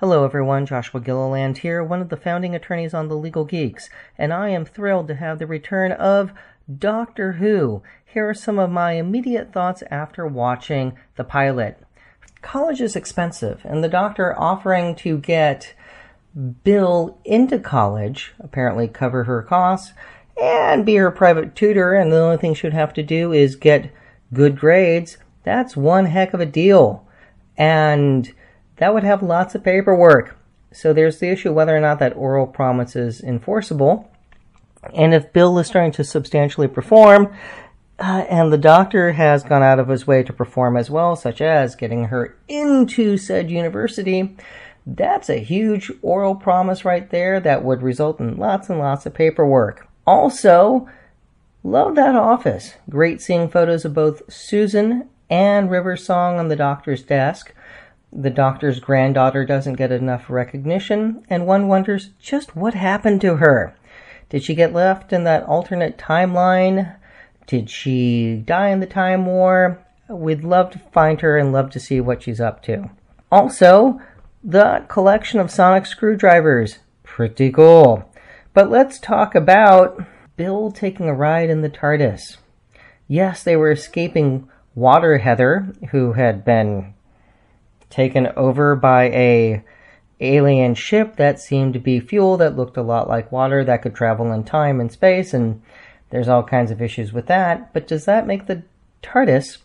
Hello, everyone. Joshua Gilliland here, one of the founding attorneys on the Legal Geeks, and I am thrilled to have the return of Doctor Who. Here are some of my immediate thoughts after watching the pilot. College is expensive, and the doctor offering to get Bill into college, apparently cover her costs, and be her private tutor, and the only thing she'd have to do is get good grades. That's one heck of a deal. And that would have lots of paperwork. So there's the issue whether or not that oral promise is enforceable. And if Bill is starting to substantially perform, uh, and the doctor has gone out of his way to perform as well, such as getting her into said university, that's a huge oral promise right there that would result in lots and lots of paperwork. Also, love that office. Great seeing photos of both Susan and River Song on the doctor's desk. The doctor's granddaughter doesn't get enough recognition, and one wonders just what happened to her. Did she get left in that alternate timeline? Did she die in the Time War? We'd love to find her and love to see what she's up to. Also, the collection of sonic screwdrivers. Pretty cool. But let's talk about Bill taking a ride in the TARDIS. Yes, they were escaping Water Heather, who had been taken over by a alien ship that seemed to be fuel that looked a lot like water that could travel in time and space, and there's all kinds of issues with that. But does that make the TARDIS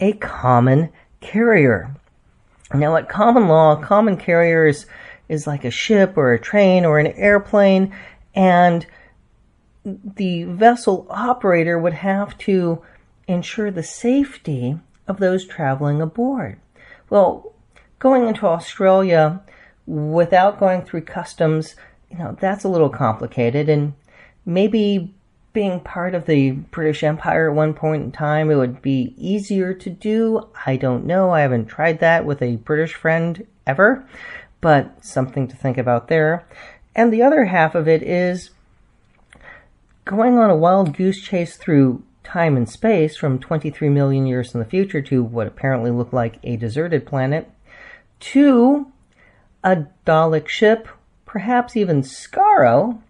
a common carrier? Now, at common law, common carriers is like a ship or a train or an airplane, and the vessel operator would have to ensure the safety of those traveling aboard. Well, going into Australia without going through customs, you know, that's a little complicated. And maybe being part of the British Empire at one point in time, it would be easier to do. I don't know. I haven't tried that with a British friend ever, but something to think about there. And the other half of it is going on a wild goose chase through time and space from 23 million years in the future to what apparently looked like a deserted planet to a Dalek ship, perhaps even Skaro,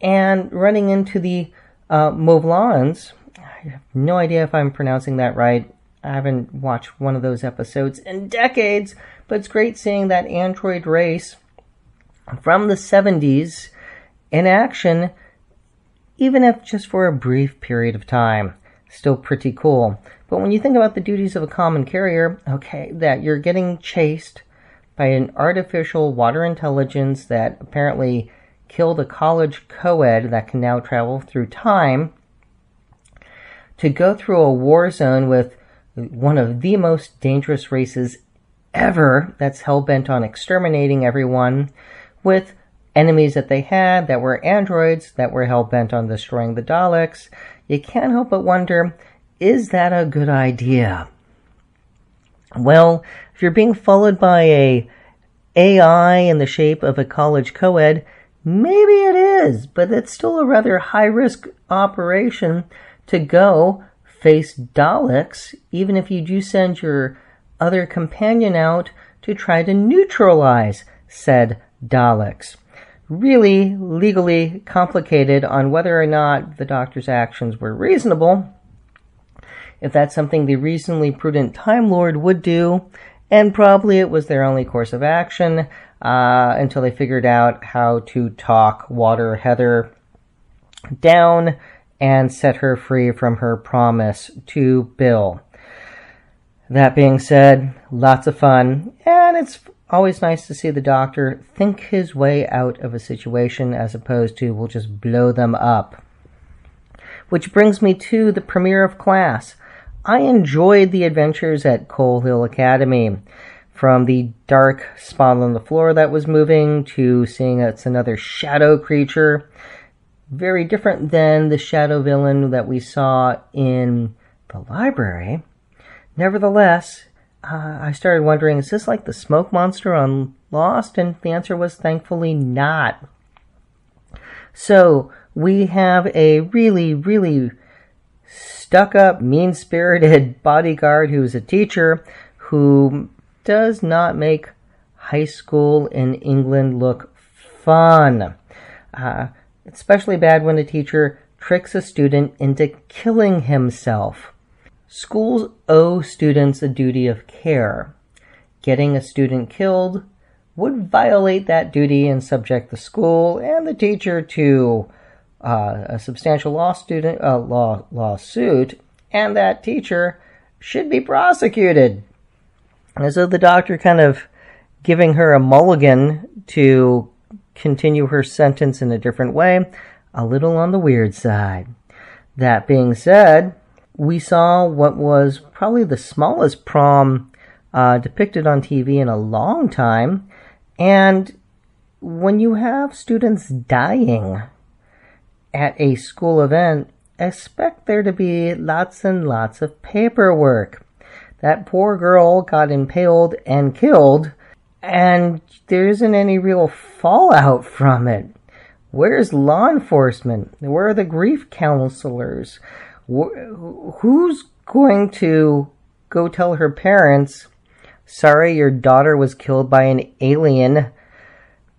and running into the uh, Movellans. I have no idea if I'm pronouncing that right. I haven't watched one of those episodes in decades, but it's great seeing that android race from the 70s in action, even if just for a brief period of time. Still pretty cool. But when you think about the duties of a common carrier, okay, that you're getting chased by an artificial water intelligence that apparently killed a college co ed that can now travel through time, to go through a war zone with one of the most dangerous races ever that's hell bent on exterminating everyone, with enemies that they had that were androids that were hell bent on destroying the Daleks, you can't help but wonder is that a good idea? Well, if you're being followed by a AI in the shape of a college co-ed, maybe it is, but it's still a rather high risk operation to go face Daleks, even if you do send your other companion out to try to neutralize said Daleks. Really legally complicated on whether or not the doctor's actions were reasonable, if that's something the reasonably prudent Time Lord would do, and probably it was their only course of action uh, until they figured out how to talk Water Heather down and set her free from her promise to Bill. That being said, lots of fun, and it's always nice to see the doctor think his way out of a situation as opposed to we'll just blow them up. Which brings me to the premiere of class. I enjoyed the adventures at Coal Hill Academy. From the dark spot on the floor that was moving to seeing it's another shadow creature. Very different than the shadow villain that we saw in the library. Nevertheless, uh, I started wondering is this like the smoke monster on Lost? And the answer was thankfully not. So, we have a really, really stuck up, mean spirited bodyguard who's a teacher who does not make high school in England look fun. Uh, especially bad when a teacher tricks a student into killing himself. Schools owe students a duty of care. Getting a student killed would violate that duty and subject the school and the teacher to uh, a substantial law student uh, law lawsuit, and that teacher should be prosecuted. And so the doctor kind of giving her a mulligan to continue her sentence in a different way, a little on the weird side. That being said, we saw what was probably the smallest prom uh, depicted on TV in a long time, and when you have students dying at a school event, expect there to be lots and lots of paperwork. That poor girl got impaled and killed, and there isn't any real fallout from it. Where's law enforcement? Where are the grief counselors? Who's going to go tell her parents, sorry, your daughter was killed by an alien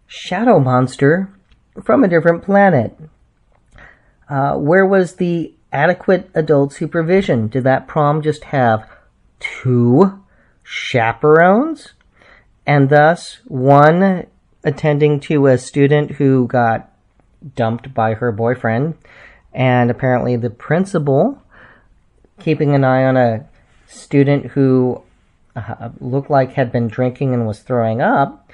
shadow monster from a different planet? Uh, where was the adequate adult supervision? Did that prom just have two chaperones? And thus, one attending to a student who got dumped by her boyfriend, and apparently the principal keeping an eye on a student who uh, looked like had been drinking and was throwing up,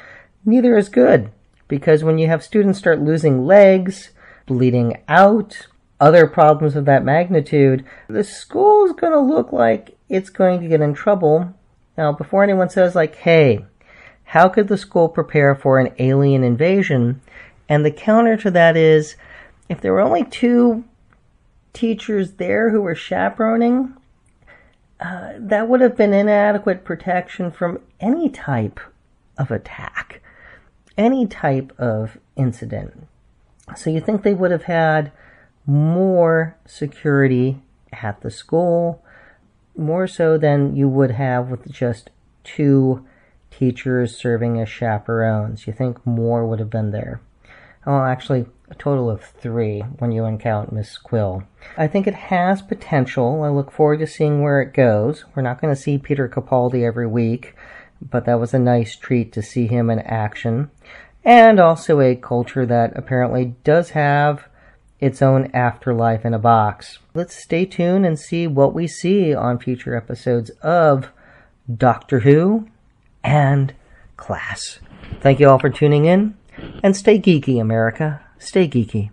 neither is good. Because when you have students start losing legs, bleeding out, other problems of that magnitude, the school is going to look like it's going to get in trouble. Now, before anyone says, like, hey, how could the school prepare for an alien invasion? And the counter to that is if there were only two teachers there who were chaperoning, uh, that would have been inadequate protection from any type of attack, any type of incident. So you think they would have had more security at the school, more so than you would have with just two teachers serving as chaperones. You think more would have been there. Well, actually, a total of three when you count Miss Quill. I think it has potential. I look forward to seeing where it goes. We're not going to see Peter Capaldi every week, but that was a nice treat to see him in action. And also a culture that apparently does have its own afterlife in a box. Let's stay tuned and see what we see on future episodes of Doctor Who and Class. Thank you all for tuning in and stay geeky, America. Stay geeky.